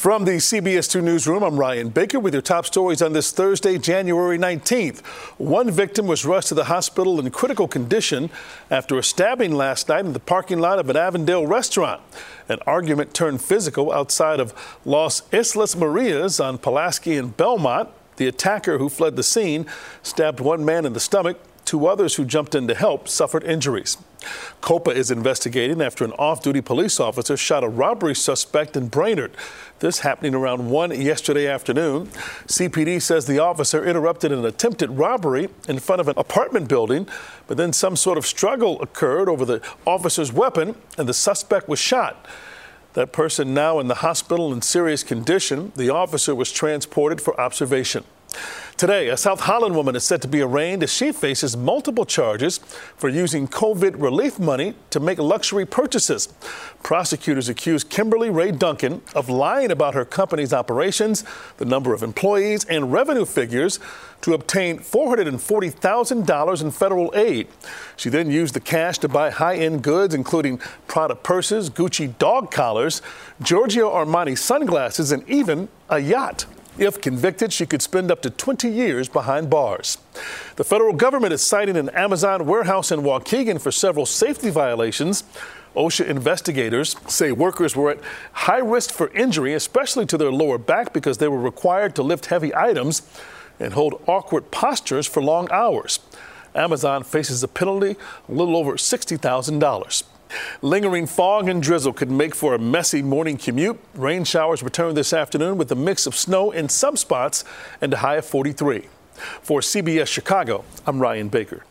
From the CBS 2 newsroom, I'm Ryan Baker with your top stories on this Thursday, January 19th. One victim was rushed to the hospital in critical condition after a stabbing last night in the parking lot of an Avondale restaurant. An argument turned physical outside of Los Islas Marias on Pulaski and Belmont. The attacker who fled the scene stabbed one man in the stomach. Two others who jumped in to help suffered injuries. COPA is investigating after an off duty police officer shot a robbery suspect in Brainerd. This happening around 1 yesterday afternoon. CPD says the officer interrupted an attempted robbery in front of an apartment building, but then some sort of struggle occurred over the officer's weapon and the suspect was shot. That person now in the hospital in serious condition. The officer was transported for observation. Today, a South Holland woman is set to be arraigned as she faces multiple charges for using COVID relief money to make luxury purchases. Prosecutors accuse Kimberly Ray Duncan of lying about her company's operations, the number of employees, and revenue figures to obtain $440,000 in federal aid. She then used the cash to buy high end goods, including Prada purses, Gucci dog collars, Giorgio Armani sunglasses, and even a yacht. If convicted, she could spend up to 20 years behind bars. The federal government is citing an Amazon warehouse in Waukegan for several safety violations. OSHA investigators say workers were at high risk for injury, especially to their lower back, because they were required to lift heavy items and hold awkward postures for long hours. Amazon faces a penalty a little over $60,000. Lingering fog and drizzle could make for a messy morning commute. Rain showers return this afternoon with a mix of snow in some spots and a high of 43. For CBS Chicago, I'm Ryan Baker.